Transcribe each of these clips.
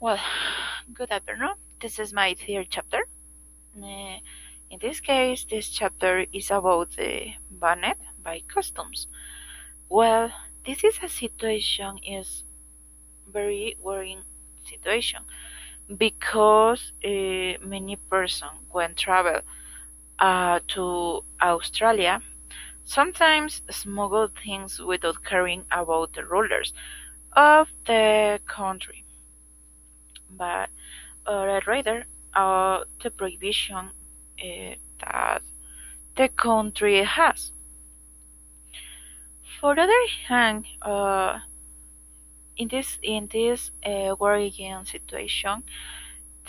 Well, good afternoon. This is my third chapter. Uh, in this case, this chapter is about the banned by customs. Well, this is a situation is very worrying situation because uh, many person when travel uh, to Australia sometimes smuggle things without caring about the rulers of the country. But uh, rather, uh, the prohibition uh, that the country has. For the other hand, uh, in this in this uh, worrying situation,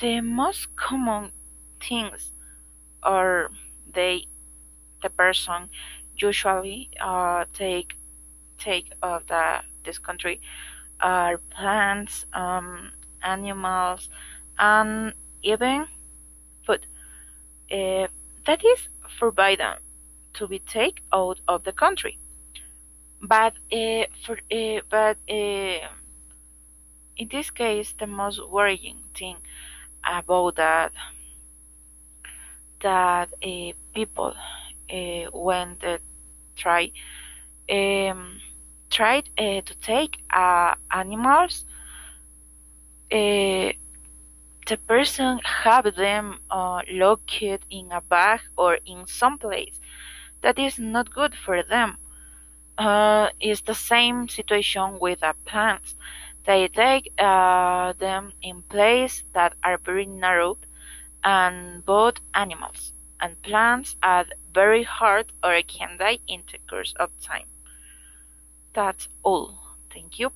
the most common things are they the person usually uh, take take of the this country are plants, um, animals, and even food. Uh, that is forbidden to be taken out of the country. But uh, for uh, but in this case, the most worrying thing about that that people when they try um, tried to take uh, animals uh, the person have them uh, locked in a bag or in some place that is not good for them. Uh, it's the same situation with uh, plants. They take uh, them in place that are very narrow and both animals and plants are very hard or can die in the course of time. That's all. Thank you